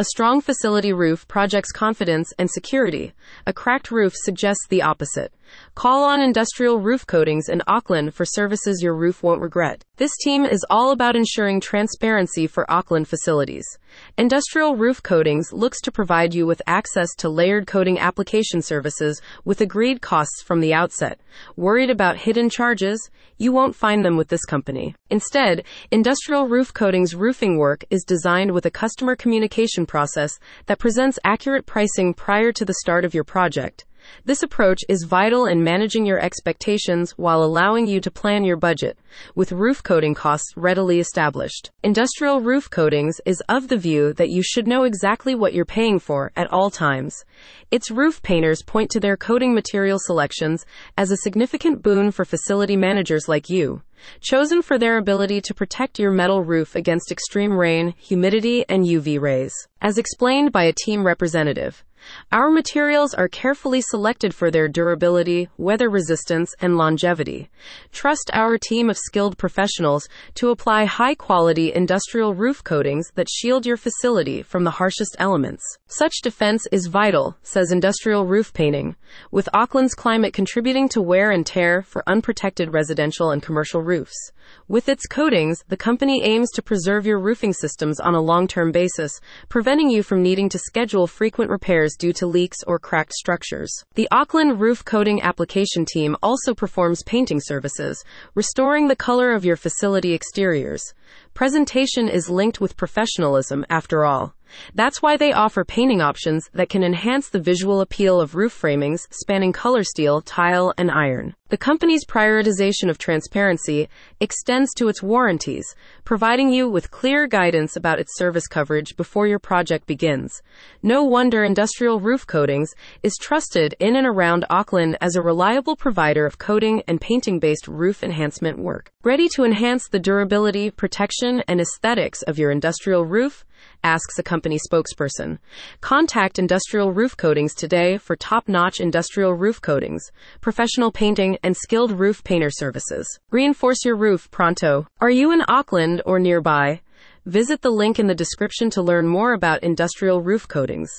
A strong facility roof projects confidence and security. A cracked roof suggests the opposite. Call on Industrial Roof Coatings in Auckland for services your roof won't regret. This team is all about ensuring transparency for Auckland facilities. Industrial Roof Coatings looks to provide you with access to layered coating application services with agreed costs from the outset. Worried about hidden charges? You won't find them with this company. Instead, Industrial Roof Coatings roofing work is designed with a customer communication process that presents accurate pricing prior to the start of your project. This approach is vital in managing your expectations while allowing you to plan your budget, with roof coating costs readily established. Industrial Roof Coatings is of the view that you should know exactly what you're paying for at all times. Its roof painters point to their coating material selections as a significant boon for facility managers like you chosen for their ability to protect your metal roof against extreme rain, humidity, and UV rays. As explained by a team representative, our materials are carefully selected for their durability, weather resistance, and longevity. Trust our team of skilled professionals to apply high quality industrial roof coatings that shield your facility from the harshest elements. Such defense is vital, says Industrial Roof Painting, with Auckland's climate contributing to wear and tear for unprotected residential and commercial roofs. With its coatings, the company aims to preserve your roofing systems on a long term basis, preventing you from needing to schedule frequent repairs due to leaks or cracked structures. The Auckland Roof Coating Application Team also performs painting services, restoring the color of your facility exteriors. Presentation is linked with professionalism, after all. That's why they offer painting options that can enhance the visual appeal of roof framings spanning color steel, tile, and iron. The company's prioritization of transparency extends to its warranties, providing you with clear guidance about its service coverage before your project begins. No wonder Industrial Roof Coatings is trusted in and around Auckland as a reliable provider of coating and painting based roof enhancement work. Ready to enhance the durability, protection, and aesthetics of your industrial roof? Asks a company spokesperson. Contact Industrial Roof Coatings today for top notch industrial roof coatings, professional painting, and skilled roof painter services. Reinforce your roof pronto. Are you in Auckland or nearby? Visit the link in the description to learn more about industrial roof coatings.